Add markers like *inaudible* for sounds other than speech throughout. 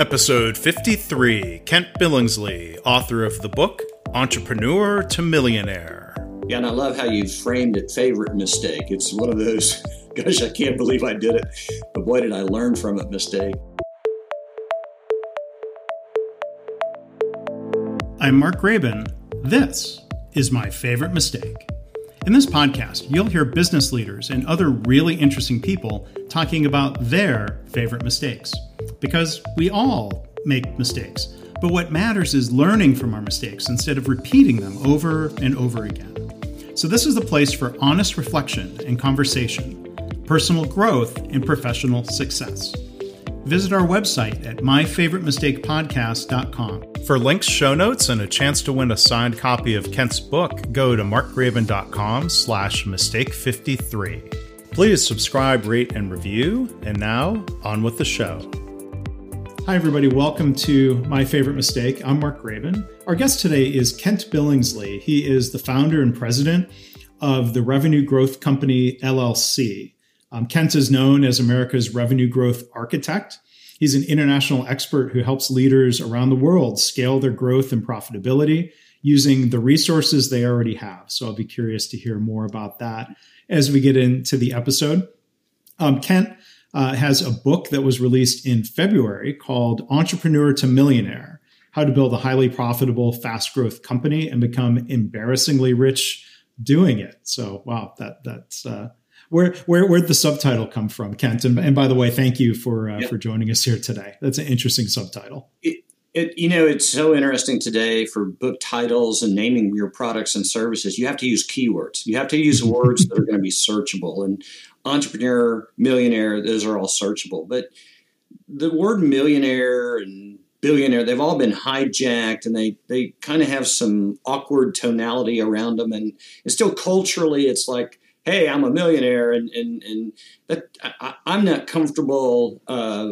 Episode 53 Kent Billingsley, author of the book Entrepreneur to Millionaire. Yeah, and I love how you framed it favorite mistake. It's one of those, *laughs* gosh, I can't believe I did it, but boy, did I learn from it mistake. I'm Mark Graban. This is my favorite mistake. In this podcast, you'll hear business leaders and other really interesting people talking about their favorite mistakes. Because we all make mistakes, but what matters is learning from our mistakes instead of repeating them over and over again. So, this is the place for honest reflection and conversation, personal growth, and professional success. Visit our website at myfavoritemistakepodcast.com. For links, show notes, and a chance to win a signed copy of Kent's book, go to markgraban.com slash mistake53. Please subscribe, rate, and review. And now, on with the show. Hi, everybody. Welcome to My Favorite Mistake. I'm Mark Graban. Our guest today is Kent Billingsley. He is the founder and president of the Revenue Growth Company, LLC. Um, Kent is known as America's revenue growth architect. He's an international expert who helps leaders around the world scale their growth and profitability using the resources they already have. So I'll be curious to hear more about that as we get into the episode. Um, Kent uh, has a book that was released in February called Entrepreneur to Millionaire How to Build a Highly Profitable, Fast Growth Company and Become Embarrassingly Rich Doing It. So, wow, that, that's. Uh, where where where'd the subtitle come from, Kent? And, and by the way, thank you for uh, for joining us here today. That's an interesting subtitle. It, it, you know, it's so interesting today for book titles and naming your products and services. You have to use keywords. You have to use *laughs* words that are going to be searchable. And entrepreneur, millionaire, those are all searchable. But the word millionaire and billionaire, they've all been hijacked and they, they kind of have some awkward tonality around them. And, and still culturally, it's like, hey, I'm a millionaire, and and and that I, am not comfortable uh,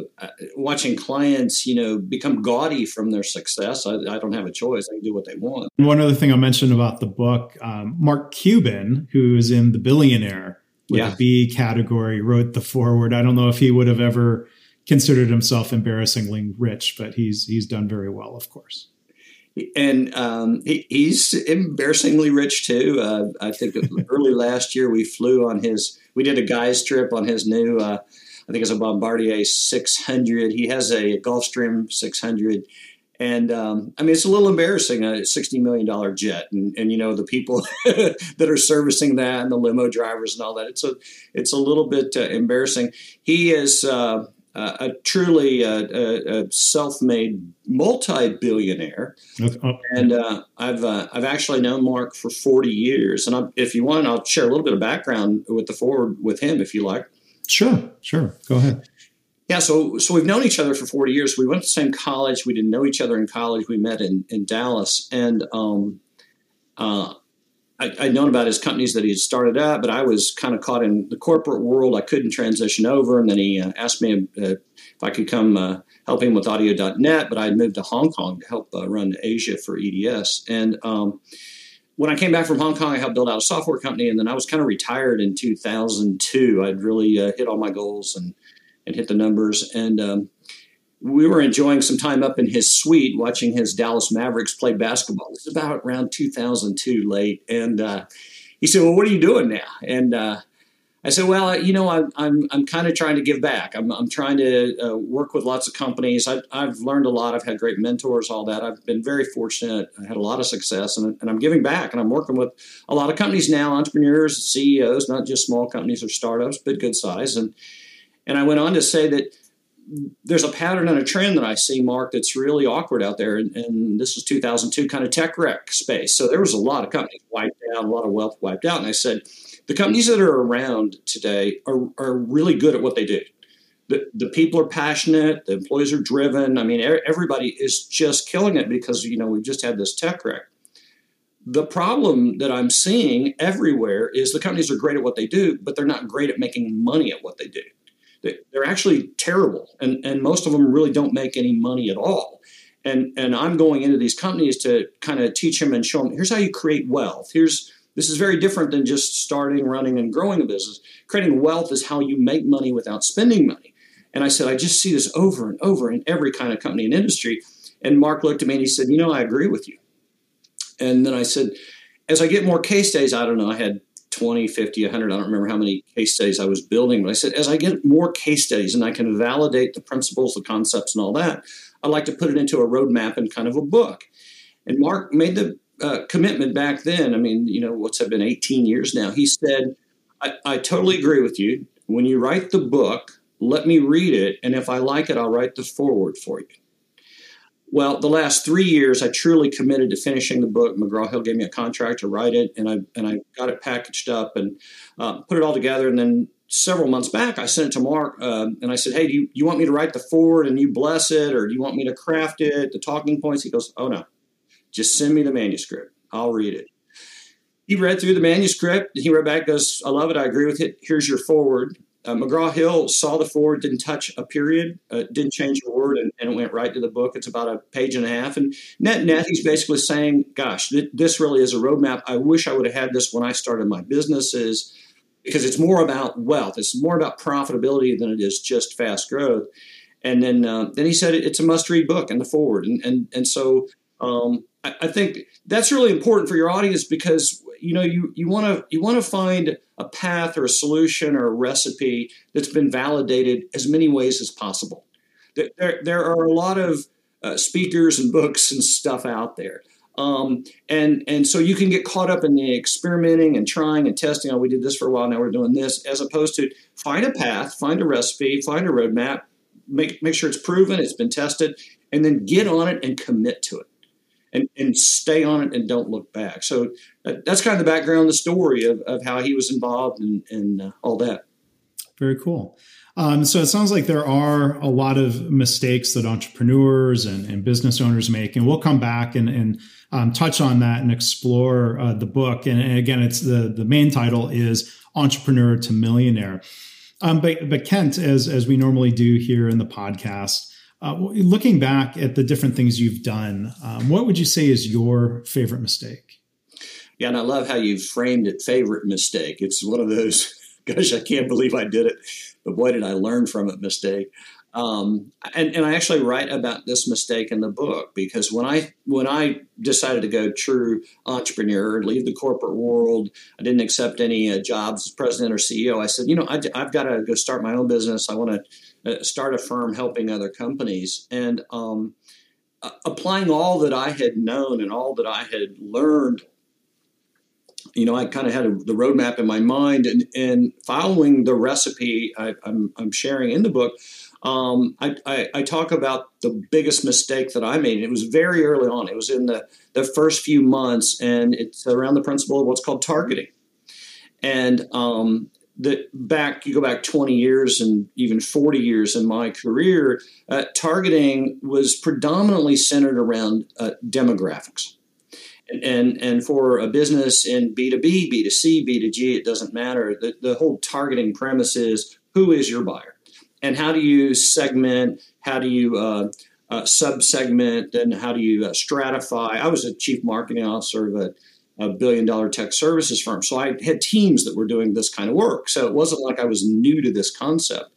watching clients, you know, become gaudy from their success. I, I, don't have a choice; I can do what they want. One other thing I mentioned about the book, um, Mark Cuban, who is in the billionaire with yeah. a B category, wrote the foreword. I don't know if he would have ever considered himself embarrassingly rich, but he's he's done very well, of course and um, he, he's embarrassingly rich too. Uh, I think *laughs* early last year we flew on his. We did a guys trip on his new. Uh, I think it's a Bombardier 600. He has a Gulfstream 600. And um, I mean, it's a little embarrassing, a $60 million jet. And, and you know, the people *laughs* that are servicing that and the limo drivers and all that, it's a, it's a little bit uh, embarrassing. He is, uh, a truly uh, a, a self-made multi-billionaire, okay. and uh, I've uh, I've actually known Mark for forty years. And I'm, if you want, I'll share a little bit of background with the foreword with him, if you like. Sure, sure, go ahead. Yeah, so so we've known each other for forty years. We went to the same college. We didn't know each other in college. We met in in Dallas, and um, uh, I, would known about his companies that he had started up, but I was kind of caught in the corporate world. I couldn't transition over. And then he uh, asked me uh, if I could come uh, help him with AudioNet, but I had moved to Hong Kong to help uh, run Asia for EDS. And um, when I came back from Hong Kong, I helped build out a software company. And then I was kind of retired in 2002. I'd really hit all my goals and, and hit the numbers. And um, we were enjoying some time up in his suite watching his Dallas Mavericks play basketball. It was about around 2002 late. And uh, he said, Well, what are you doing now? And uh, I said, Well, you know, I'm, I'm, I'm kind of trying to give back. I'm, I'm trying to uh, work with lots of companies. I've, I've learned a lot. I've had great mentors, all that. I've been very fortunate. I had a lot of success, and, and I'm giving back. And I'm working with a lot of companies now, entrepreneurs, CEOs, not just small companies or startups, but good size. And, and I went on to say that there's a pattern and a trend that I see, Mark, that's really awkward out there. And, and, this was 2002 kind of tech wreck space. So there was a lot of companies wiped out, a lot of wealth wiped out. And I said, the companies that are around today are, are really good at what they do. The, the people are passionate, the employees are driven. I mean, everybody is just killing it because, you know, we've just had this tech wreck. The problem that I'm seeing everywhere is the companies are great at what they do, but they're not great at making money at what they do they're actually terrible, and and most of them really don't make any money at all. And and I'm going into these companies to kind of teach them and show them here's how you create wealth. Here's this is very different than just starting, running, and growing a business. Creating wealth is how you make money without spending money. And I said, I just see this over and over in every kind of company and industry. And Mark looked at me and he said, You know, I agree with you. And then I said, As I get more case studies, I don't know, I had 20, 50, 100, I don't remember how many case studies I was building, but I said, as I get more case studies and I can validate the principles, the concepts, and all that, I'd like to put it into a roadmap and kind of a book. And Mark made the uh, commitment back then. I mean, you know, what's it been 18 years now? He said, I, I totally agree with you. When you write the book, let me read it. And if I like it, I'll write the foreword for you. Well, the last three years, I truly committed to finishing the book. McGraw Hill gave me a contract to write it, and I and I got it packaged up and uh, put it all together. And then several months back, I sent it to Mark, uh, and I said, "Hey, do you, you want me to write the foreword and you bless it, or do you want me to craft it, the talking points?" He goes, "Oh no, just send me the manuscript. I'll read it." He read through the manuscript. He read back, goes, "I love it. I agree with it. Here's your foreword." Uh, McGraw Hill saw the foreword, didn't touch a period, uh, didn't change a word, and, and, it went right to the book. It's about a page and a half. And net net, he's basically saying, "Gosh, th- this really is a roadmap. I wish I would have had this when I started my businesses, because it's more about wealth. It's more about profitability than it is just fast growth." And then uh, then he said it's a must read book in the foreword, and and and so um, I, I think that's really important for your audience because you know you you want to you want to find a path or a solution or a recipe that's been validated as many ways as possible. There, there are a lot of uh, speakers and books and stuff out there. Um, and and so you can get caught up in the experimenting and trying and testing. Oh, we did this for a while. Now we're doing this, as opposed to find a path, find a recipe, find a roadmap, make make sure it's proven, it's been tested, and then get on it and commit to it and, and stay on it and don't look back. So that's kind of the background, the story of, of how he was involved and, and uh, all that. Very cool. Um, so it sounds like there are a lot of mistakes that entrepreneurs and, and business owners make, and we'll come back and, and um, touch on that and explore uh, the book. And, and, again, it's the the main title is Entrepreneur to Millionaire. Um, but but Kent, as as we normally do here in the podcast, uh, looking back at the different things you've done, um, what would you say is your favorite mistake? Yeah, and I love how you framed it favorite mistake. It's one of those, *laughs* gosh, I can't believe I did it, but boy, did I learn from it mistake. Um, and, and I actually write about this mistake in the book because when I when I decided to go true entrepreneur, leave the corporate world, I didn't accept any uh, jobs as president or CEO. I said, you know, I, have got to go start my own business. I want to uh, start a firm helping other companies and um, applying all that I had known and all that I had learned you know, I kind of had a, the roadmap in my mind and, and following the recipe I, am sharing in the book, um, I, I, I, talk about the biggest mistake that I made. It was very early on. It was in the, the first few months, and it's around the principle of what's called targeting. And um, the back, you go back 20 years and even 40 years in my career, uh, targeting was predominantly centered around uh, demographics. And, and, and for a business in B2B, B2C, B2G, it doesn't matter. The, the whole targeting premise is who is your buyer? and how do you segment? How do you uh, uh, sub-segment? And how do you uh, stratify? I was a chief marketing officer of a, a billion-dollar tech services firm, so I had teams that were doing this kind of work. So it wasn't like I was new to this concept.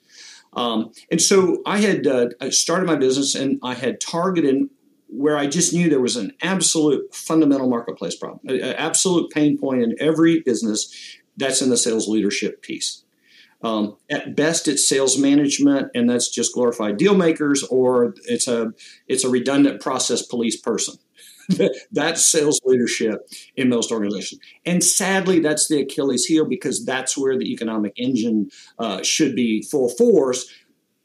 Um, and so I had uh, started my business, and I had targeted where I just knew there was an absolute fundamental marketplace problem, an absolute pain point in every business. That's in the sales leadership piece. Um, at best, it's sales management, and that's just glorified deal makers, or it's a it's a redundant process police person. *laughs* that's sales leadership in most organizations, and sadly, that's the Achilles heel because that's where the economic engine uh, should be full force.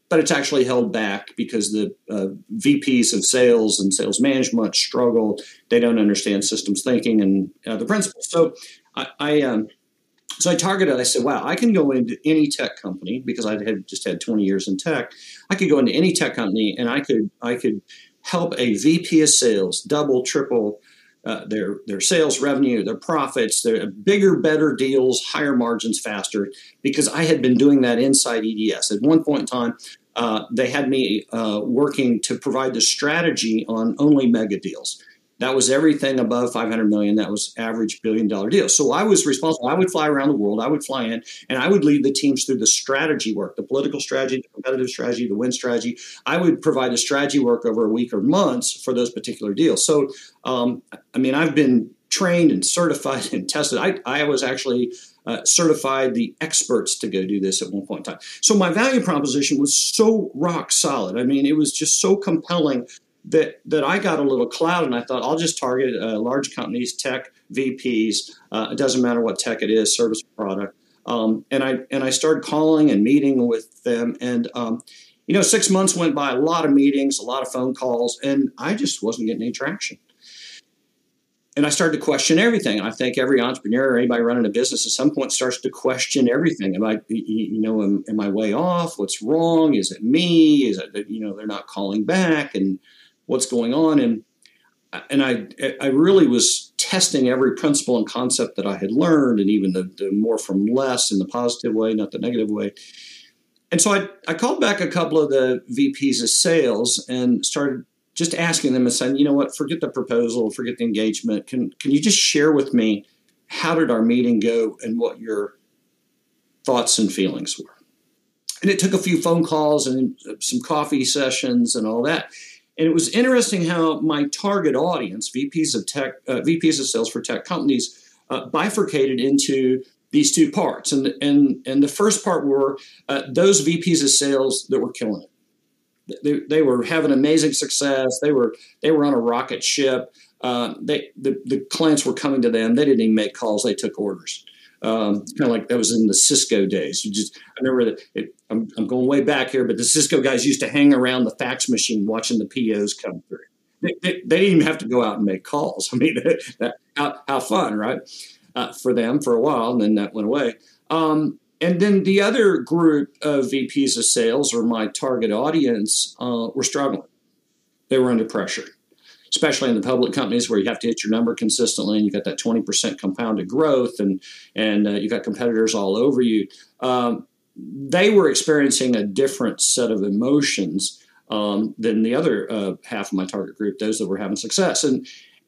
But it's actually held back because the uh, VPs of sales and sales management struggle. They don't understand systems thinking and uh, the principles. So I, I um, so I targeted, I said, wow, I can go into any tech company because I had just had 20 years in tech. I could go into any tech company and I could I could help a VP of sales double, triple uh, their their sales revenue, their profits, their bigger, better deals, higher margins faster because I had been doing that inside EDS. At one point in time, uh, they had me uh, working to provide the strategy on only mega deals that was everything above 500 million. That was average billion dollar deals. So I was responsible. I would fly around the world. I would fly in and I would lead the teams through the strategy work, the political strategy, the competitive strategy, the win strategy. I would provide the strategy work over a week or months for those particular deals. So, um, I mean, I've been trained and certified and tested. I, I was actually uh, certified the experts to go do this at one point in time. So my value proposition was so rock solid. I mean, it was just so compelling that that I got a little cloud, and I thought I'll just target uh, large companies, tech VPs. Uh, it doesn't matter what tech it is, service product. Um, and I and I started calling and meeting with them, and um, you know, six months went by, a lot of meetings, a lot of phone calls, and I just wasn't getting any traction. And I started to question everything. I think every entrepreneur or anybody running a business at some point starts to question everything. Am I, you know, am, am I way off? What's wrong? Is it me? Is it you know they're not calling back? And what's going on and and I I really was testing every principle and concept that I had learned and even the, the more from less in the positive way not the negative way and so I, I called back a couple of the VPs of sales and started just asking them and saying, you know what, forget the proposal, forget the engagement. Can can you just share with me how did our meeting go and what your thoughts and feelings were? And it took a few phone calls and some coffee sessions and all that. And it was interesting how my target audience, VPs of tech, uh, VPs of sales for tech companies, uh, bifurcated into these two parts. And and and the first part were uh, those VPs of sales that were killing it. They, they were having amazing success. They were they were on a rocket ship. Uh, they the, the clients were coming to them. They didn't even make calls. They took orders. Um, kind of like that was in the Cisco days. You just I remember that. It, I'm, I'm going way back here, but the Cisco guys used to hang around the fax machine watching the POs come through. They, they, they didn't even have to go out and make calls. *laughs* I mean, how, how fun, right? Uh, for them for a while, and then that went away. Um, and then the other group of VPs of sales, or my target audience, uh, were struggling. They were under pressure especially in the public companies where you have to hit your number consistently and you've got that 20% compounded growth and and uh, you got competitors all over you. Um, they were experiencing a different set of emotions um, than the other uh, half of my target group those that were having success. And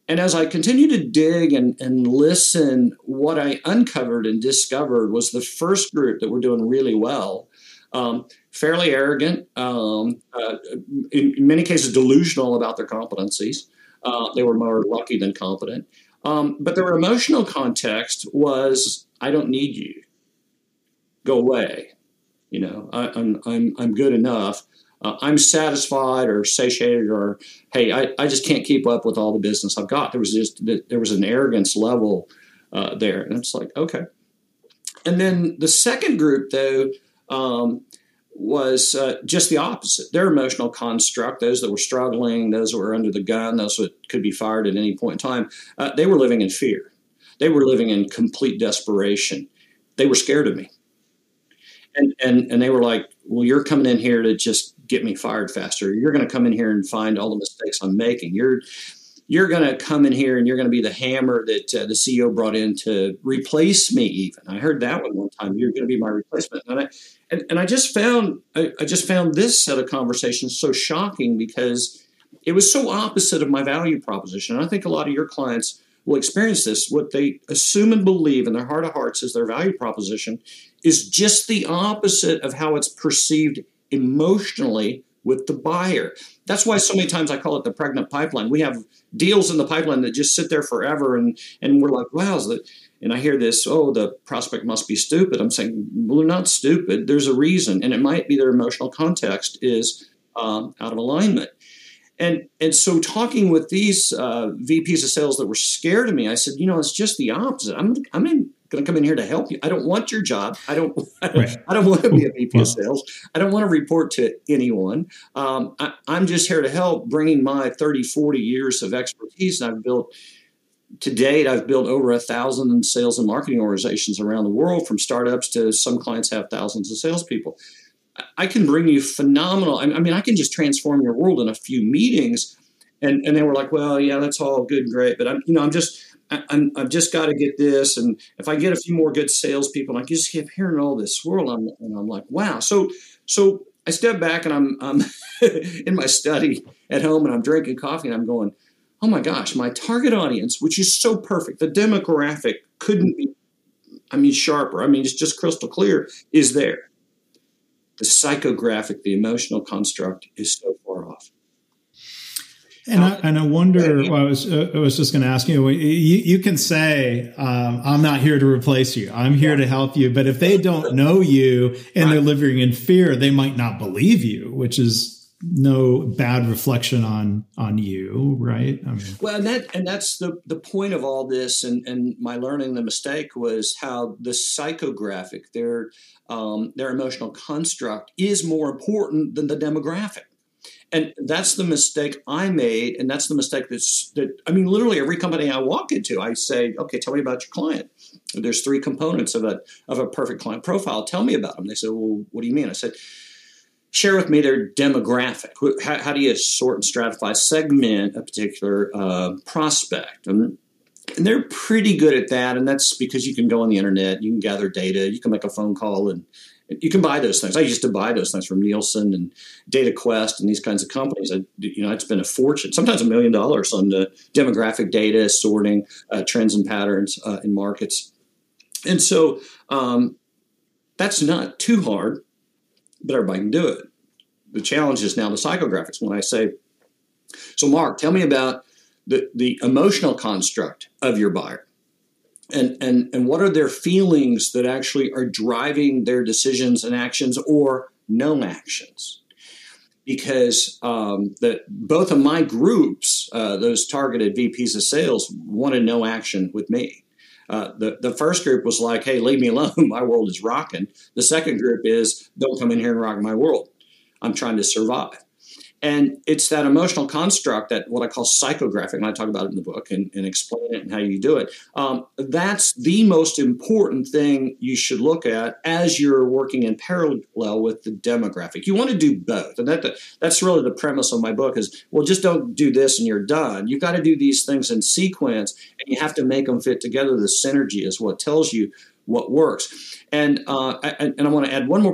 and as I continued to dig and, and listen, what I uncovered and discovered was the first group that were doing really well um, fairly arrogant, um, uh, in, in, many cases delusional about their competencies. Uh, they were more lucky than competent. Um, but their emotional context was, I don't need you. Go away. You know, I, am I'm, I'm, I'm good enough. Uh, I'm satisfied or satiated or, hey, I, I just can't keep up with all the business I've got. There was just, there was an arrogance level uh, there. And it's like, okay. And then the second group, though, um, was uh, just the opposite. Their emotional construct, those that were struggling, those that were under the gun, those that could be fired at any point in time, uh, they were living in fear. They were living in complete desperation. They were scared of me. And, and, and they were like, well, you're coming in here to just get me fired faster. You're going to come in here and find all the mistakes I'm making. You're, you're going to come in here and you're going to be the hammer that uh, the CEO brought in to replace me. Even I heard that one one time. You're going to be my replacement, and I and, and I just found I, I just found this set of conversations so shocking because it was so opposite of my value proposition. And I think a lot of your clients will experience this. What they assume and believe in their heart of hearts is their value proposition is just the opposite of how it's perceived emotionally with the buyer. That's why so many times I call it the pregnant pipeline. We have deals in the pipeline that just sit there forever, and and we're like, wow, is that. And I hear this, oh, the prospect must be stupid. I'm saying, well, they're not stupid. There's a reason, and it might be their emotional context is um, out of alignment. And and so talking with these uh, VPs of sales that were scared of me, I said, you know, it's just the opposite. I'm I'm in going to come in here to help you. I don't want your job. I don't. *laughs* I don't, right. I don't want to be a VP of sales. I don't want to report to anyone. Um, I, am just here to help, bringing my 30, 40 years of expertise. And I've built to date. I've built over a thousand sales and marketing organizations around the world, from startups to some clients have thousands of salespeople. I can bring you phenomenal. I mean, I can just transform your world in a few meetings. And, and they were like, well, yeah, that's all good and great, but I'm, you know, I'm just, I, have just got to get this, and if I get a few more good salespeople, I just keep hearing all this swirl, I'm, and I'm like, wow. So, so I step back and I'm, I'm *laughs* in my study at home, and I'm drinking coffee, and I'm going, oh my gosh, my target audience, which is so perfect, the demographic couldn't be, I mean, sharper. I mean, it's just crystal clear, is there. The psychographic, the emotional construct is so far off. And I, and I wonder. Well, I was uh, I was just going to ask you, you. You can say, um, "I'm not here to replace you. I'm here to help you." But if they don't know you and right. they're living in fear, they might not believe you, which is no bad reflection on on you, right? I mean, well, and that and that's the the point of all this, and and my learning the mistake was how the psychographic, their um, their emotional construct, is more important than the demographic and that's the mistake I made, and that's the mistake that's that. I mean, literally every company I walk into, I say, "Okay, tell me about your client." There's three components of a of a perfect client profile. Tell me about them. They said, "Well, what do you mean?" I said, "Share with me their demographic. How, how do you sort and stratify, segment a particular uh, prospect?" And, and they're pretty good at that, and that's because you can go on the internet, you can gather data, you can make a phone call, and you can buy those things. I used to buy those things from Nielsen and DataQuest and these kinds of companies. I, you know, I'd spend a fortune, sometimes a million dollars on the demographic data, sorting uh, trends and patterns uh, in markets. And so um, that's not too hard, but everybody can do it. The challenge is now the psychographics. When I say, so Mark, tell me about the, the emotional construct of your buyer and and and what are their feelings that actually are driving their decisions and actions or no actions? Because um, that both of my groups uh, those targeted vps of sales wanted no action with me. Uh, the, the first group was like hey leave me alone. *laughs* My world is rocking. The second group is don't come in here and rock my world. I'm trying to survive and it's that emotional construct that what I call psychographic, and I talk about it in the book and, and explain it and how you do it. Um, that's the most important thing you should look at as you're working in parallel with the demographic. You want to do both, and that that's really the premise of my book. Is well, just don't do this and you're done. You've got to do these things in sequence, and you have to make them fit together. The synergy is what tells you what works. And uh, and, and I want to add one more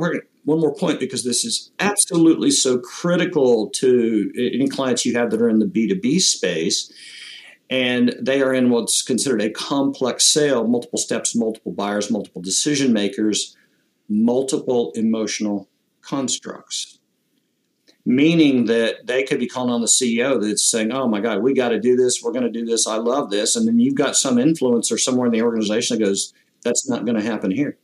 one more point because this is absolutely so critical to any clients you have that are in the B2B space. And they are in what's considered a complex sale, multiple steps, multiple buyers, multiple decision makers, multiple emotional constructs. Meaning that they could be calling on the CEO that's saying, Oh my God, we got to do this. We're going to do this. I love this. And then you've got some influencer somewhere in the organization that goes, That's not going to happen here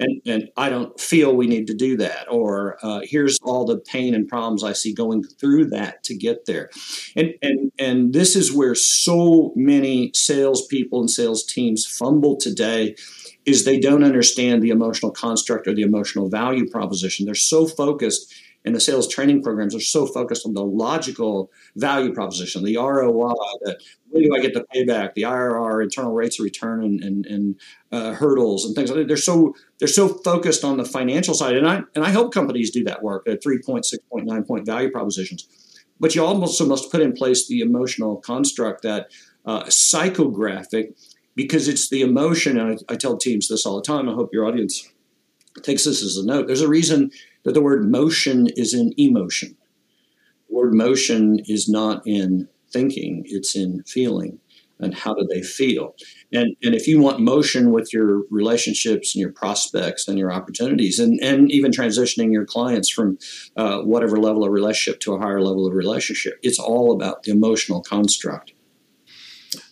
and, and I don't feel we need to do that. Or uh, here's all the pain and problems I see going through that to get there. And, and, and this is where so many salespeople and sales teams fumble today is they don't understand the emotional construct or the emotional value proposition. They're so focused – and the sales training programs are so focused on the logical value proposition, the ROI, that when do I get the payback, the IRR, internal rates of return, and, and, and uh, hurdles and things like that. They're so they're so focused on the financial side, and I and I help companies do that work at three point, six point, nine point value propositions. But you also must put in place the emotional construct that uh, psychographic, because it's the emotion. And I, I tell teams this all the time. I hope your audience takes this as a note. There's a reason that the word motion is in emotion. The word motion is not in thinking, it's in feeling. And how do they feel? And, and if you want motion with your relationships and your prospects and your opportunities, and, and even transitioning your clients from uh, whatever level of relationship to a higher level of relationship, it's all about the emotional construct.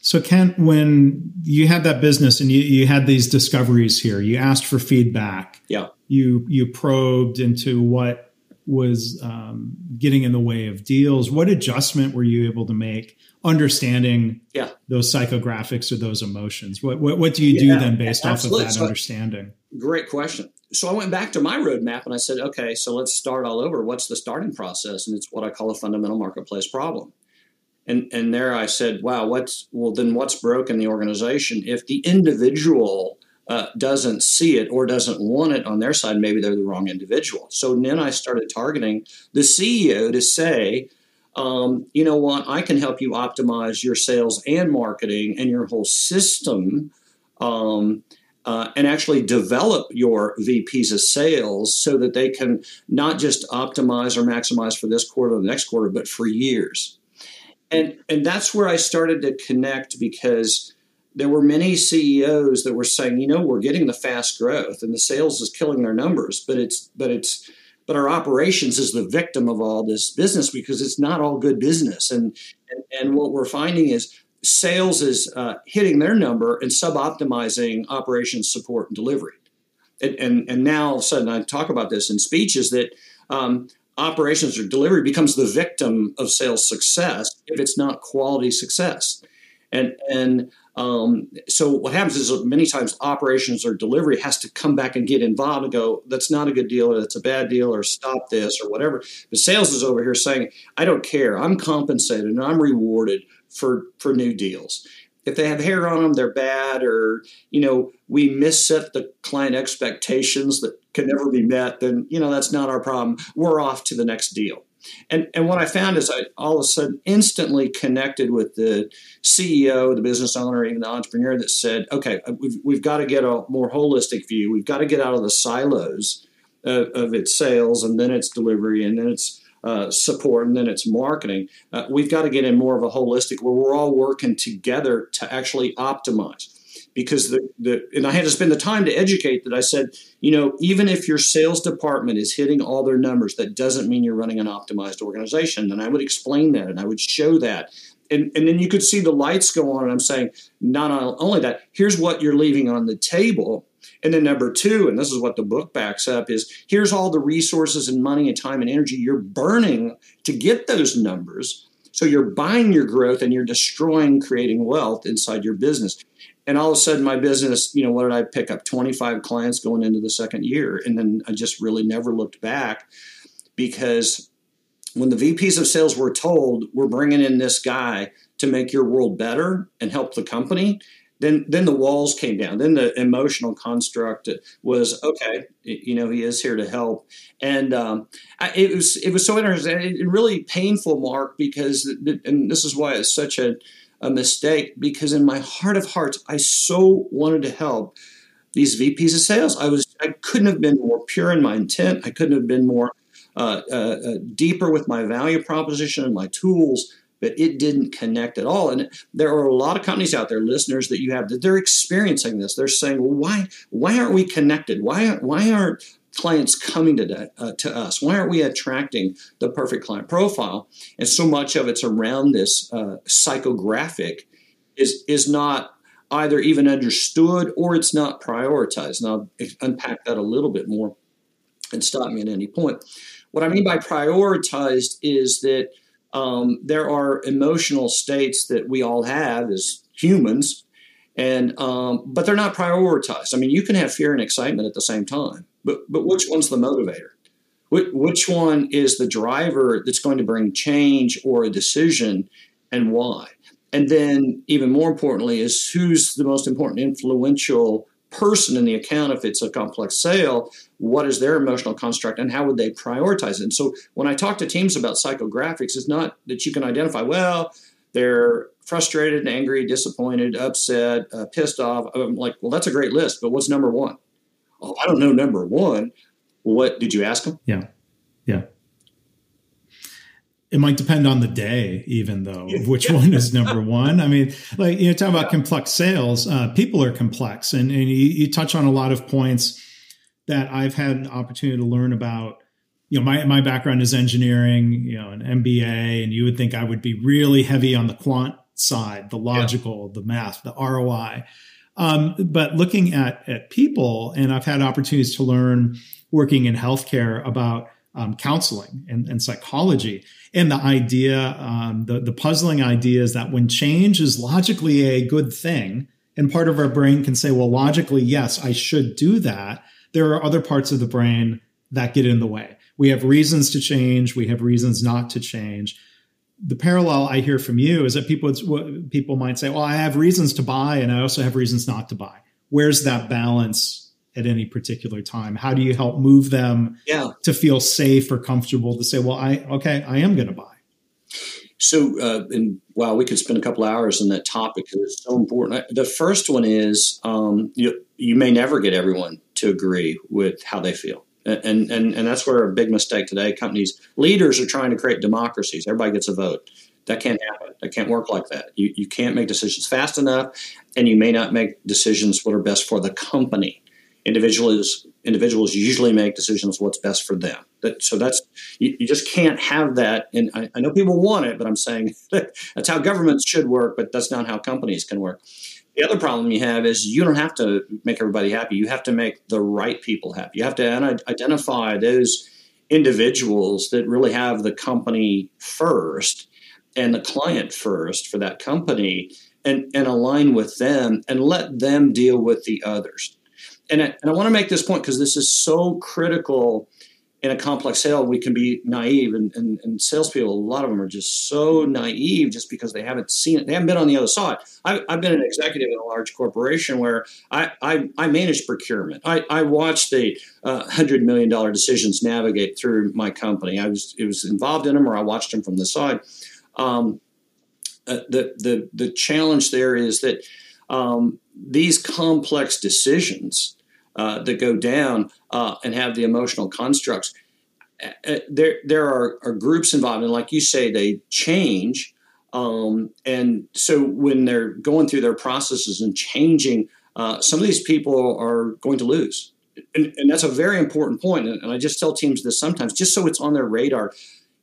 So, Kent, when you had that business and you, you had these discoveries here, you asked for feedback. Yeah you you probed into what was um, getting in the way of deals. What adjustment were you able to make, understanding yeah. those psychographics or those emotions? What what, what do you yeah, do then based absolutely. off of that so, understanding? Great question. So I went back to my roadmap and I said, okay, so let's start all over. What's the starting process? And it's what I call a fundamental marketplace problem. And and there I said, wow, what's well then what's broken the organization if the individual uh, doesn't see it or doesn't want it on their side, maybe they're the wrong individual. So then I started targeting the CEO to say, um, you know what, I can help you optimize your sales and marketing and your whole system. Um, uh, and actually develop your VPs of sales so that they can not just optimize or maximize for this quarter or the next quarter, but for years. and and that's where I started to connect because there were many CEOs that were saying, you know, we're getting the fast growth and the sales is killing their numbers, but it's but it's but our operations is the victim of all this business because it's not all good business. And and, and what we're finding is sales is uh, hitting their number and suboptimizing operations support and delivery. And, and, and now all of a sudden I talk about this in speeches that um, operations or delivery becomes the victim of sales success if it's not quality success. And and um, so what happens is many times operations or delivery has to come back and get involved and go, that's not a good deal, or that's a bad deal, or stop this, or whatever. But sales is over here saying, I don't care. I'm compensated and I'm rewarded for for new deals. If they have hair on them, they're bad, or you know, we misset the client expectations that can never be met. Then you know that's not our problem. We're off to the next deal. And, and what I found is I all of a sudden instantly connected with the CEO, the business owner, even the entrepreneur that said, okay, uh, we've, we've got to get a more holistic view. We've got to get out of the silos of, of its sales and then its delivery and then its uh, support and then it's marketing. Uh, we've got to get in more of a holistic where we're all working together to actually optimize because the, the and I had to spend the time to educate that I said, you know, even if your sales department is hitting all their numbers, that doesn't mean you're running an optimized organization. And I would explain that and I would show that. And, and then you could see the lights go on and I'm saying, not only that, here's what you're leaving on the table. And then number two, and this is what the book backs up, is here's all the resources and money and time and energy you're burning to get those numbers. So you're buying your growth and you're destroying creating wealth inside your business and all of a sudden my business you know what did i pick up 25 clients going into the second year and then i just really never looked back because when the vps of sales were told we're bringing in this guy to make your world better and help the company then then the walls came down. Then the emotional construct was okay you know he is here to help. And um, it was it was so interesting. And really painful mark because and this is why it's such a a mistake because in my heart of hearts, I so wanted to help these VPs of sales. I was I couldn't have been more pure in my intent. I couldn't have been more uh, uh, uh, deeper with my value proposition and my tools. But it didn't connect at all. And there are a lot of companies out there, listeners that you have, that they're experiencing this. They're saying, "Well, why why aren't we connected? Why why aren't clients coming to, uh, to us? Why aren't we attracting the perfect client profile? And so much of it's around this uh, psychographic is, is not either even understood or it's not prioritized. And I'll unpack that a little bit more and stop me at any point. What I mean by prioritized is that um, there are emotional states that we all have as humans, and um, but they're not prioritized. I mean, you can have fear and excitement at the same time. But but which one's the motivator? Which one is the driver that's going to bring change or a decision, and why? And then, even more importantly, is who's the most important influential person in the account if it's a complex sale what is their emotional construct and how would they prioritize it and so when i talk to teams about psychographics it's not that you can identify well they're frustrated and angry disappointed upset uh, pissed off i'm like well that's a great list but what's number one oh, I don't know number one. What did you ask them? Yeah. Yeah. It might depend on the day, even though, of which one is number one. I mean, like, you know, talk about complex sales, uh, people are complex. And, and you, you touch on a lot of points that I've had an opportunity to learn about you know, my, my background is engineering, you know, an MBA, and you would think I would be really heavy on the quant side, the logical, yeah. the math, the ROI. Um, but looking at, at people, and I've had opportunities to learn working in healthcare about um, counseling and, and, psychology. And the idea, um, the, the puzzling idea is that when change is logically a good thing, and part of our brain can say, well, logically, yes, I should do that, there are other parts of the brain that get in the way. We have reasons to change, we have reasons not to change the parallel I hear from you is that people people might say, "Well, I have reasons to buy, and I also have reasons not to buy." Where's that balance at any particular time? How do you help move them yeah. to feel safe or comfortable to say, "Well, I okay, I am going to buy." So, uh, and wow, we could spend a couple hours on that topic because it's so important. The first one is um, you you may never get everyone to agree with how they feel and and and that's where a big mistake today. Companies leaders are trying to create democracies. Everybody gets a vote. That can't happen. That can't work like that. You, you can't make decisions fast enough, and you may not make decisions what are best for the company. Individuals individuals usually make decisions what's best for them. That, so that's you, you, just can't have that. And I, I know people want it, but I'm saying *laughs* that's how governments should work, but that's not how companies can work. The other problem you have is you don't have to make everybody happy. You have to make the right people happy. You have to identify those individuals that really have the company first and the client first for that company and, and align with them and let them deal with the others. And I, and I want to make this point because this is so critical in a complex sale, we can be naive, and, and, and, salespeople, a lot of them are just so naive just because they haven't seen it. They haven't been on the other side. I, have been an executive in a large corporation where I, I, I managed procurement. I, I watched the uh, $100 million decisions navigate through my company. I was, it was involved in them or I watched them from the side. Um, uh, the, the, the challenge there is that um, these complex decisions – uh, that go down uh, and have the emotional constructs. Uh, uh, there, there are, are, groups involved, and like you say, they change. Um, and so when they're going through their processes and changing, uh, some of these people are going to lose. And, and that's a very important point. And, and I just tell teams this sometimes, just so it's on their radar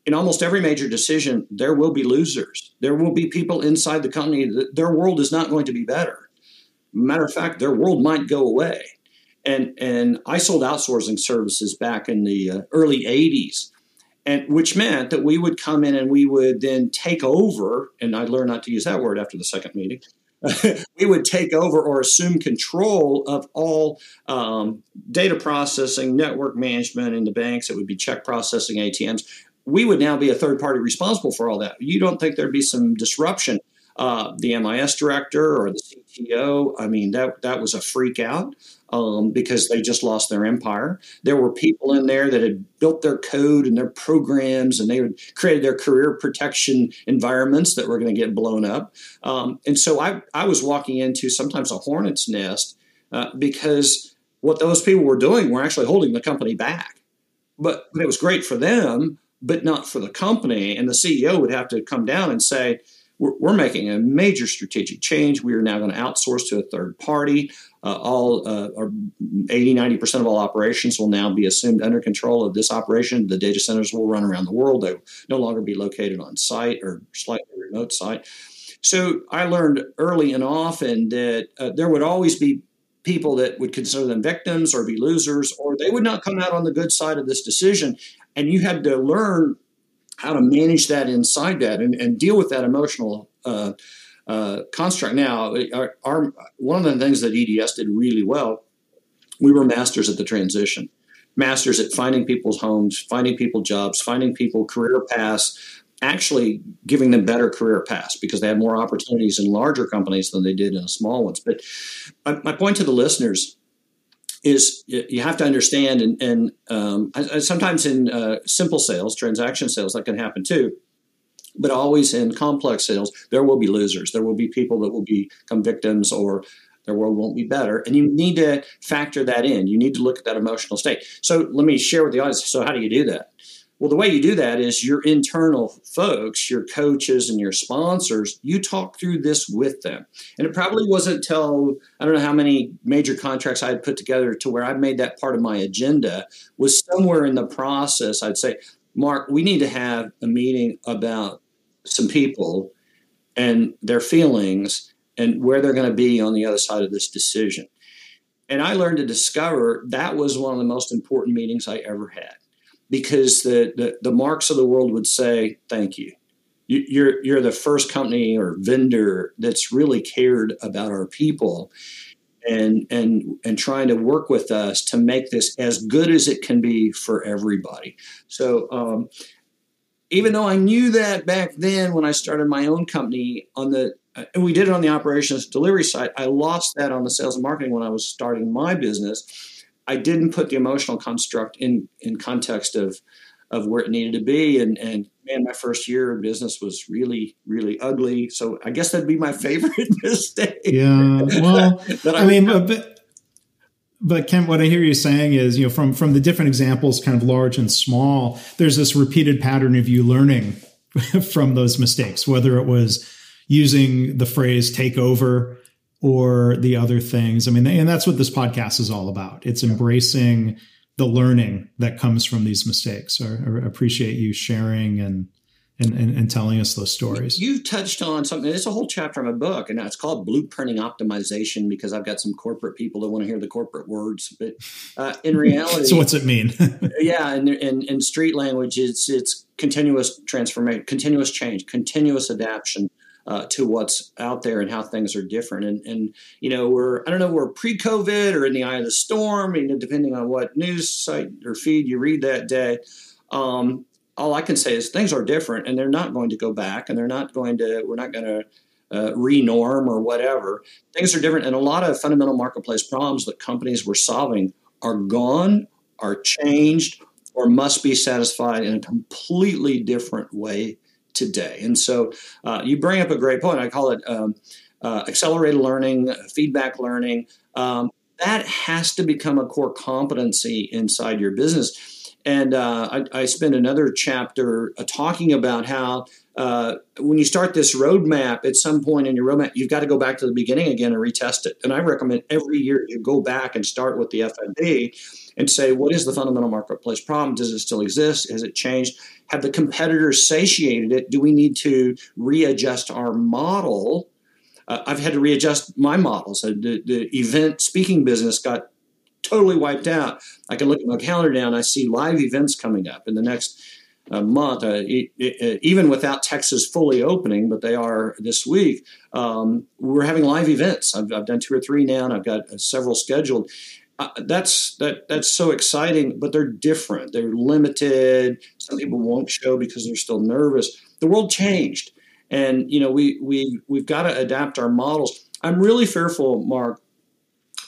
in almost every major decision, there will be losers. There will be people inside the company that their world is not going to be better. Matter of fact, their world might go away and and I sold outsourcing services back in the uh, early '80s, and which meant that we would come in and we would then take over. And I learned not to use that word after the second meeting. *laughs* we would take over or assume control of all um, data processing, network management in the banks. It would be check processing, ATMs. We would now be a third party responsible for all that. You don't think there'd be some disruption? Uh, the MIS director or the CTO, I mean, that that was a freak out um, because they just lost their empire. There were people in there that had built their code and their programs, and they had created their career protection environments that were going to get blown up. Um, and so I, I was walking into sometimes a hornet's nest uh, because what those people were doing were actually holding the company back. But, but it was great for them, but not for the company. And the CEO would have to come down and say, we're, we're, making a major strategic change. We are now going to outsource to a third party. Uh, all uh, 80, 90% of all operations will now be assumed under control of this operation. The data centers will run around the world. They will no longer be located on site or slightly remote site. So I learned early and often that uh, there would always be people that would consider them victims or be losers, or they would not come out on the good side of this decision. And you had to learn how to manage that inside that and, and deal with that emotional uh, uh, construct. Now, our, our, one of the things that EDS did really well, we were masters at the transition, masters at finding people's homes, finding people jobs, finding people career paths, actually giving them better career paths because they had more opportunities in larger companies than they did in small ones. But my, my point to the listeners is you have to understand, and, and um, sometimes in uh, simple sales, transaction sales, that can happen too. But always in complex sales, there will be losers. There will be people that will become victims, or their world won't be better. And you need to factor that in. You need to look at that emotional state. So let me share with the audience. So how do you do that? Well, the way you do that is your internal folks, your coaches and your sponsors, you talk through this with them. And it probably wasn't until I don't know how many major contracts I had put together to where I made that part of my agenda was somewhere in the process. I'd say, Mark, we need to have a meeting about some people and their feelings and where they're going to be on the other side of this decision. And I learned to discover that was one of the most important meetings I ever had because the, the, the marks of the world would say thank you. you. You're you're the first company or vendor that's really cared about our people, and and and trying to work with us to make this as good as it can be for everybody. So. Um, even though I knew that back then when I started my own company on the and we did it on the operations delivery side, I lost that on the sales and marketing when I was starting my business I didn't put the emotional construct in in context of of where it needed to be. And and man, my first year in business was really really ugly. So I guess that'd be my *laughs* favorite mistake. Yeah. Well, *laughs* I, I, mean, but but Kent, what I hear you saying is, you know, from from the different examples, kind of large and small, there's this repeated pattern of you learning *laughs* from those mistakes, whether it was using the phrase take over or the other things. I mean, and that's what this podcast is all about. It's embracing the learning that comes from these mistakes. I, I appreciate you sharing and and, and, and, telling us those stories. You touched on something. It's a whole chapter in my book, and it's called blueprinting optimization because I've got some corporate people that want to hear the corporate words. But uh, in *laughs* reality, so what's it mean? *laughs* yeah, in, in, in street language, it's it's continuous transformation, continuous change, continuous adaptation. Uh, to what's out there and how things are different, and and you know we're I don't know we're pre-COVID or in the eye of the storm, you know, depending on what news site or feed you read that day. Um, all I can say is things are different and they're not going to go back and they're not going to, we're not going to uh, renorm or whatever. Things are different. And a lot of fundamental marketplace problems that companies were solving are gone, are changed, or must be satisfied in a completely different way today. And so uh, you bring up a great point. I call it um, uh, accelerated learning, feedback learning. Um, that has to become a core competency inside your business and uh, I, I spend another chapter uh, talking about how uh, when you start this roadmap, at some point in your roadmap, you've got to go back to the beginning again and retest it. And I recommend every year you go back and start with the FMP and say, what is the fundamental marketplace problem? Does it still exist? Has it changed? Have the competitors satiated it? Do we need to readjust our model? Uh, I've had to readjust my models. Uh, the, the event speaking business got totally wiped out. I can look at my calendar now and I see live events coming up in the next uh, month, uh, it, even without Texas fully opening, but they are this week. Um, we're having live events. I've, I've, done two or three now, and I've got uh, several scheduled. Uh, that's that that's so exciting, but they're different. They're limited. Some people won't show because they're still nervous. The world changed, and you know we we we've got to adapt our models. I'm really fearful, Mark,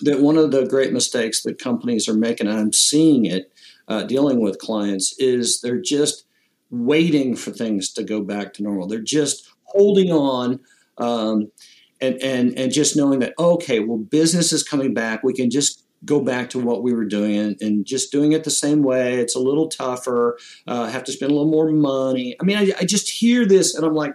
that one of the great mistakes that companies are making, and I'm seeing it uh, dealing with clients, is they're just waiting for things to go back to normal. They're just holding on. Um, and, and, and just knowing that, okay, well, business is coming back. We can just go back to what we were doing and, just doing it the same way. It's a little tougher. Uh, have to spend a little more money. I mean, I, I, just hear this and I'm like,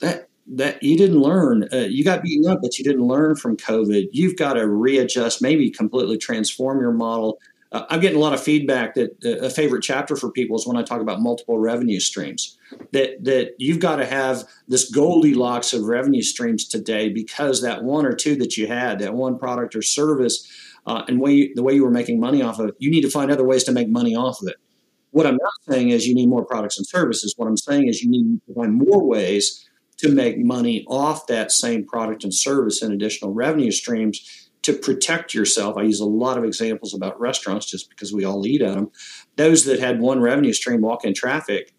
that that you didn't learn. Uh, you got beaten up, but you didn't learn from COVID. You've got to readjust, maybe completely transform your model. Uh, I'm getting a lot of feedback that uh, a favorite chapter for people is when I talk about multiple revenue streams. That that you've got to have this Goldilocks of revenue streams today because that one or two that you had, that one product or service, uh, and way you, the way you were making money off of it, you need to find other ways to make money off of it. What I'm not saying is you need more products and services. What I'm saying is you need to find more ways to make money off that same product and service and additional revenue streams to protect yourself. I use a lot of examples about restaurants just because we all eat at them. Those that had one revenue stream walk in traffic,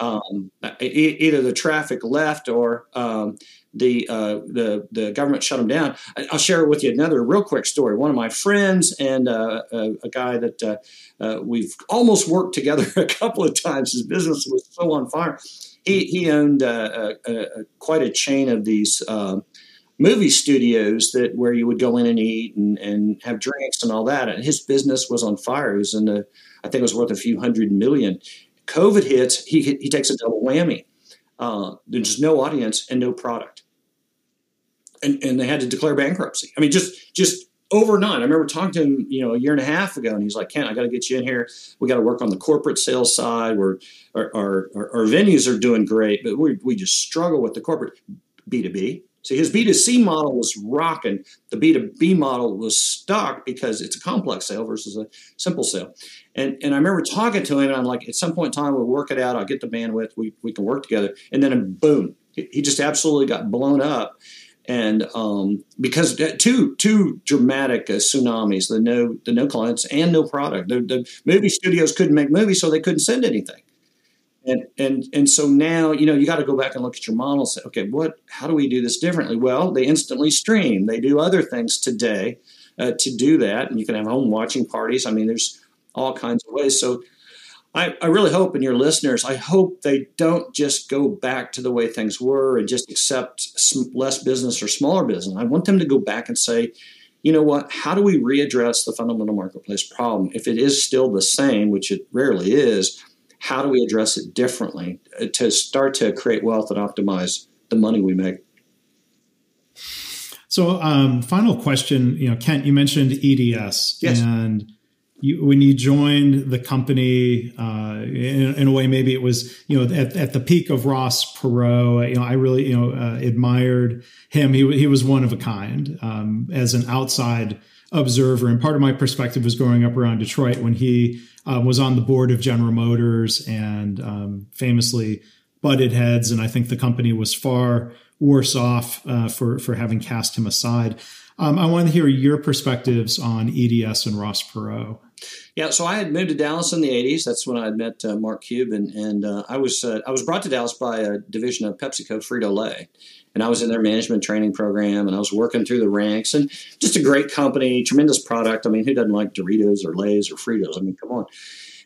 um, either the traffic left or um, the, uh, the the government shut them down. I'll share with you another real quick story. One of my friends and uh, a, a, guy that uh, uh we've almost worked together *laughs* a couple of times. His business was so on fire he, he owned uh, quite a chain of these uh, movie studios that where you would go in and eat and, and have drinks and all that. And his business was on fire. It was in the, I think it was worth a few hundred million. COVID hits, he, he takes a double whammy. Uh, there's no audience and no product. And, and they had to declare bankruptcy. I mean, just just overnight. I remember talking to him, you know, a year and a half ago, and he's like, "Ken, I got to get you in here. We got to work on the corporate sales side. Where our, our, our, venues are doing great, but we, we just struggle with the corporate B two B. See, his B two C model was rocking. The B two B model was stuck because it's a complex sale versus a simple sale. And and I remember talking to him, and I'm like, at some point in time, we'll work it out. I'll get the bandwidth. We we can work together. And then boom, he just absolutely got blown up and um, because two two dramatic uh, tsunamis, the no the no clients and no product. The, the, movie studios couldn't make movies, so they couldn't send anything. And and and so now you know you got to go back and look at your model. And say, okay, what? How do we do this differently? Well, they instantly stream. They do other things today uh, to do that, and you can have home watching parties. I mean, there's all kinds of ways. So I, I really hope, in your listeners, I hope they don't just go back to the way things were and just accept less business or smaller business. I want them to go back and say, you know what, how do we readdress the fundamental marketplace problem? If it is still the same, which it rarely is, how do we address it differently to start to create wealth and optimize the money we make. So, um, final question. You know, Kent, you mentioned EDS, yes. and you, when you joined the company, uh, in, in, a way, maybe it was you know at, at the peak of Ross Perot. You know, I really you know uh, admired him. He he was one of a kind um, as an outside observer, and part of my perspective was growing up around Detroit when he uh, was on the board of General Motors and um, famously butted heads, and I think the company was far worse off uh, for for having cast him aside. Um, I want to hear your perspectives on EDS and Ross Perot. Yeah, so I had moved to Dallas in the '80s. That's when I had met uh, Mark Cuban, and uh, I was uh, I was brought to Dallas by a division of PepsiCo Frito Lay, and I was in their management training program, and I was working through the ranks, and just a great company, tremendous product. I mean, who doesn't like Doritos or Lay's or Fritos? I mean, come on.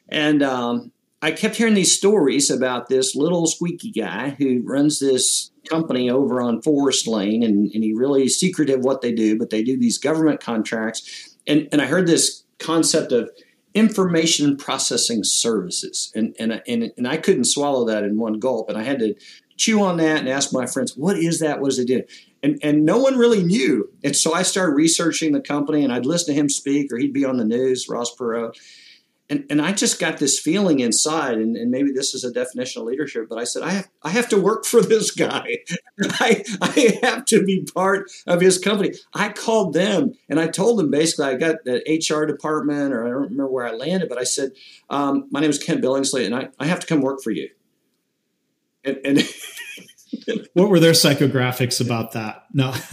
And um, I kept hearing these stories about this little squeaky guy who runs this company over on Forest Lane, and, and he really secretive what they do, but they do these government contracts. And, and I heard this concept of information processing services, and, and, and, and I couldn't swallow that in one gulp, and I had to chew on that and ask my friends, what is that? What does it do? And, and no one really knew. And so I started researching the company, and I'd listen to him speak, or he'd be on the news, Ross Perot and and I just got this feeling inside, and, and maybe this is a definition of leadership, but I said I have I have to work for this guy. *laughs* I I have to be part of his company. I called them and I told them basically I got the HR department, or I don't remember where I landed, but I said um, my name is Ken Billingsley, and I, I have to come work for you. And, and *laughs* what were their psychographics about that? No. *laughs*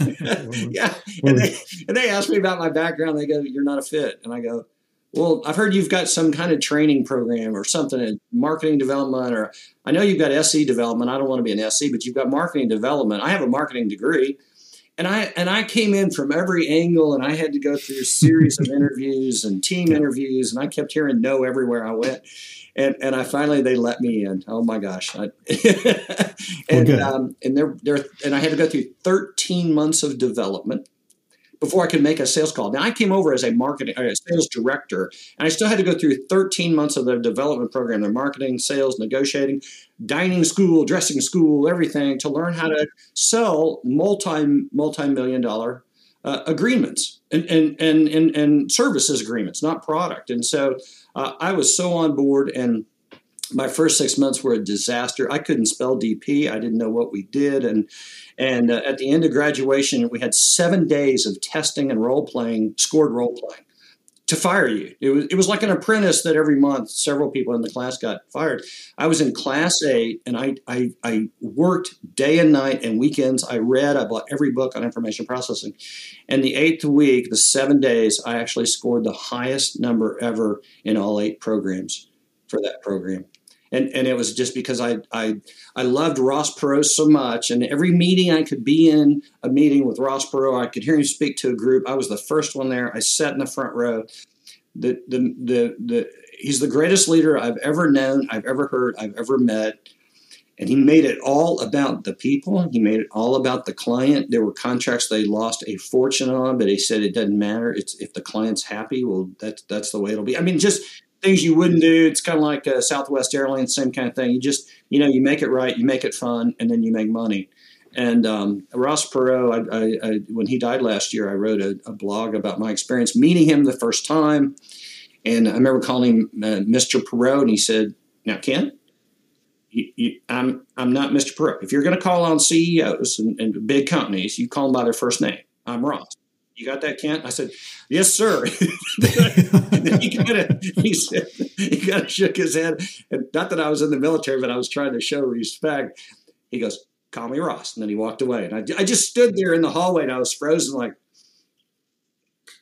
yeah. And they, and they asked me about my background. They go, You're not a fit. And I go, well, I've heard you've got some kind of training program or something, in marketing development, or I know you've got SE development. I don't want to be an SE, but you've got marketing development. I have a marketing degree, and I and I came in from every angle, and I had to go through a series of *laughs* interviews and team interviews, and I kept hearing no everywhere I went, and and I finally they let me in. Oh my gosh! I, *laughs* and well, um, and they're, they're and I had to go through 13 months of development before I could make a sales call. Now I came over as a marketing a sales director, and I still had to go through 13 months of their development program, their marketing, sales, negotiating, dining school, dressing school, everything to learn how to sell multi multi million dollar uh, agreements and, and and and and services agreements, not product. And so uh, I was so on board and my first six months were a disaster. I couldn't spell DP. I didn't know what we did, and and uh, at the end of graduation, we had seven days of testing and role playing, scored role playing, to fire you. It was it was like an apprentice that every month several people in the class got fired. I was in class eight, and I I, I worked day and night and weekends. I read. I bought every book on information processing, and the eighth week, the seven days, I actually scored the highest number ever in all eight programs for that program and and it was just because I I I loved Ross Perot so much, and every meeting I could be in a meeting with Ross Perot, I could hear him speak to a group. I was the first one there. I sat in the front row. The the the the he's the greatest leader I've ever known, I've ever heard, I've ever met. And he made it all about the people. He made it all about the client. There were contracts they lost a fortune on, but he said it doesn't matter. It's if the client's happy, well, that's that's the way it'll be. I mean, just things you wouldn't do. It's kind of like a Southwest Airlines, same kind of thing. You just, you know, you make it right, you make it fun, and then you make money. And um, Ross Perot, I, I, I, when he died last year, I wrote a, a, blog about my experience meeting him the first time. And I remember calling him uh, Mr. Perot, and he said, "Now, Ken, you, you, I'm I'm not Mr. Perot. If you're going to call on CEOs and, and big companies, you call them by their first name. I'm Ross." You got that, Kent? I said, yes, sir. *laughs* he kind of he said he kind of shook his head, and not that I was in the military, but I was trying to show respect. He goes, "Call me Ross," and then he walked away, and I, I just stood there in the hallway, and I was frozen, like,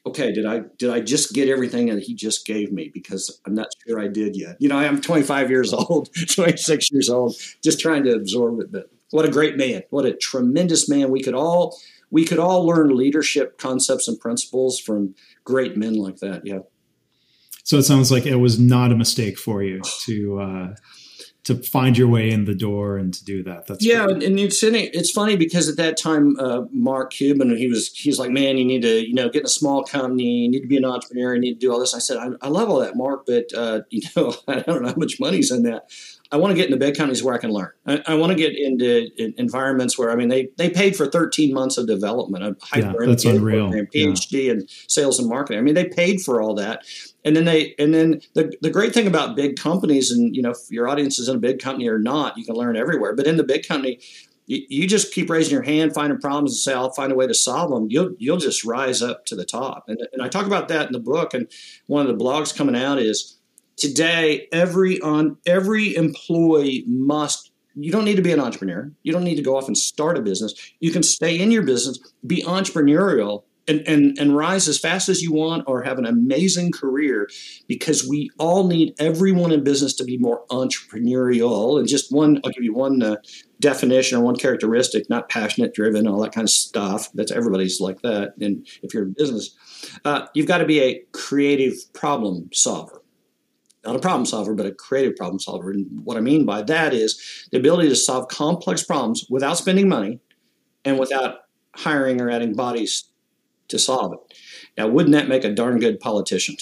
okay, did I did I just get everything that he just gave me? Because I'm not sure I did yet. You know, I'm 25 years *laughs* old, 26 years old, just trying to absorb it. But what a great man! What a tremendous man! We could all we could all learn leadership concepts and principles from great men like that. Yeah. So it sounds like it was not a mistake for you to uh, to find your way in the door and to do that. That's yeah, great. and it's it's funny because at that time, uh, Mark Cuban, he was he's like, man, you need to you know get in a small company, you need to be an entrepreneur, you need to do all this. I said, I, I love all that, Mark, but uh, *laughs* you know, I don't know how much money's in that. I want to get into big companies where I can learn. I, I want to get into environments where I mean they they paid for 13 months of development, a hyper yeah, that's unreal. Program, PhD yeah. in sales and marketing. I mean they paid for all that, and then they and then the the great thing about big companies, and you know if your audience is in a big company or not, you can learn everywhere. But in the big company, you, you just keep raising your hand, finding problems, and say, "I'll find a way to solve them." You'll you'll just rise up to the top. And, and I talk about that in the book. And one of the blogs coming out is today every on every employee must you don't need to be an entrepreneur. You don't need to go off and start a business. You can stay in your business be entrepreneurial and, and, and rise as fast as you want or have an amazing career because we all need everyone in business to be more entrepreneurial. And just one i'll give you one uh, definition or one characteristic not passionate driven all that kind of stuff. That's everybody's like that. And if you're in business uh, you've got to be a creative problem solver not a problem solver, but a creative problem solver. And what I mean by that is the ability to solve complex problems without spending money and without hiring or adding bodies to solve it. Now, wouldn't that make a darn good politician?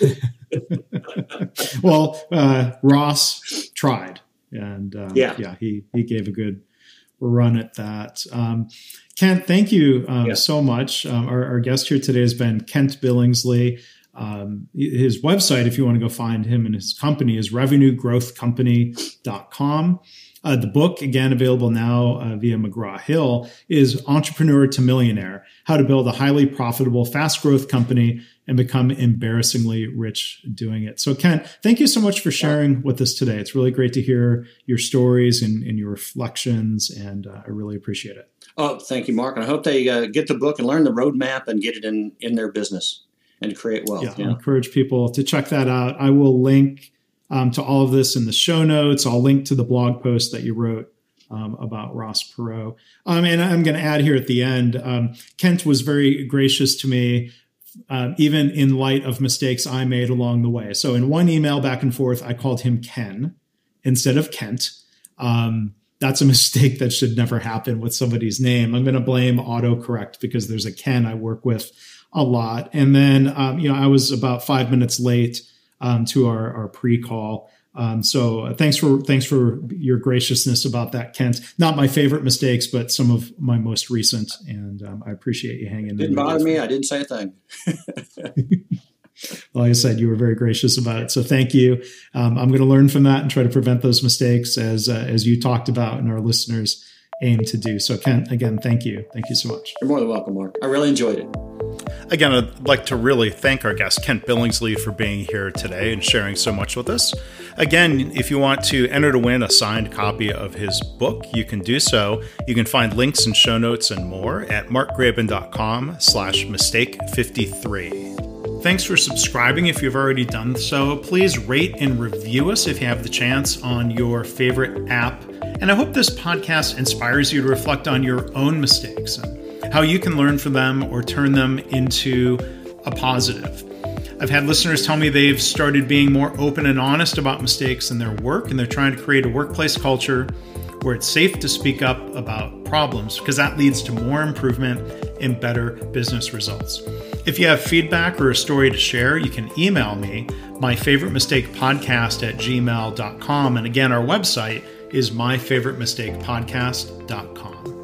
*laughs* well, uh, Ross tried, and um, yeah, yeah, he he gave a good run at that. Um, Kent, thank you um, yeah. so much. Um, our, our, guest here today has been Kent Billingsley. Um, his website, if you want to go find him and his company, is revenuegrowthcompany.com. Uh, the book, again, available now uh, via McGraw Hill, is Entrepreneur to Millionaire How to Build a Highly Profitable, Fast Growth Company and Become Embarrassingly Rich Doing It. So, Ken, thank you so much for sharing with us today. It's really great to hear your stories and, and your reflections, and uh, I really appreciate it. Oh, thank you, Mark. And I hope they uh, get the book and learn the roadmap and get it in, in their business and create wealth. Yeah, yeah. I encourage people to check that out. I will link um, to all of this in the show notes. I'll link to the blog post that you wrote um, about Ross Perot. Um, and I'm going to add here at the end, um, Kent was very gracious to me, uh, even in light of mistakes I made along the way. So in one email back and forth, I called him Ken instead of Kent. Um, that's a *laughs* mistake that should never happen with somebody's name. I'm going to blame autocorrect because there's a Ken I work with a lot. And then, um, you know, I was about five minutes late um, to our, our pre-call. Um, so uh, thanks for thanks for your graciousness about that, Kent. Not my favorite mistakes, but some of my most recent, and um, I appreciate you hanging. In. Didn't bother me. I didn't say a thing. *laughs* like I said, you were very gracious about it. So thank you. Um, I'm going to learn from that and try to prevent those mistakes as uh, as you talked about, and our listeners aim to do. So Kent, again, thank you. Thank you so much. You're more than welcome, Mark. I really enjoyed it. Again, I'd like to really thank our guest, Kent Billingsley, for being here today and sharing so much with us. Again, if you want to enter to win a signed copy of his book, you can do so. You can find links and show notes and more at markgraban.com slash mistake53. Thanks for subscribing if you've already done so. Please rate and review us if you have the chance on your favorite app. And I hope this podcast inspires you to reflect on your own mistakes how you can learn from them or turn them into a positive. I've had listeners tell me they've started being more open and honest about mistakes in their work, and they're trying to create a workplace culture where it's safe to speak up about problems because that leads to more improvement and better business results. If you have feedback or a story to share, you can email me, my favorite mistake podcast at gmail.com. And again, our website is myfavoritemistakepodcast.com.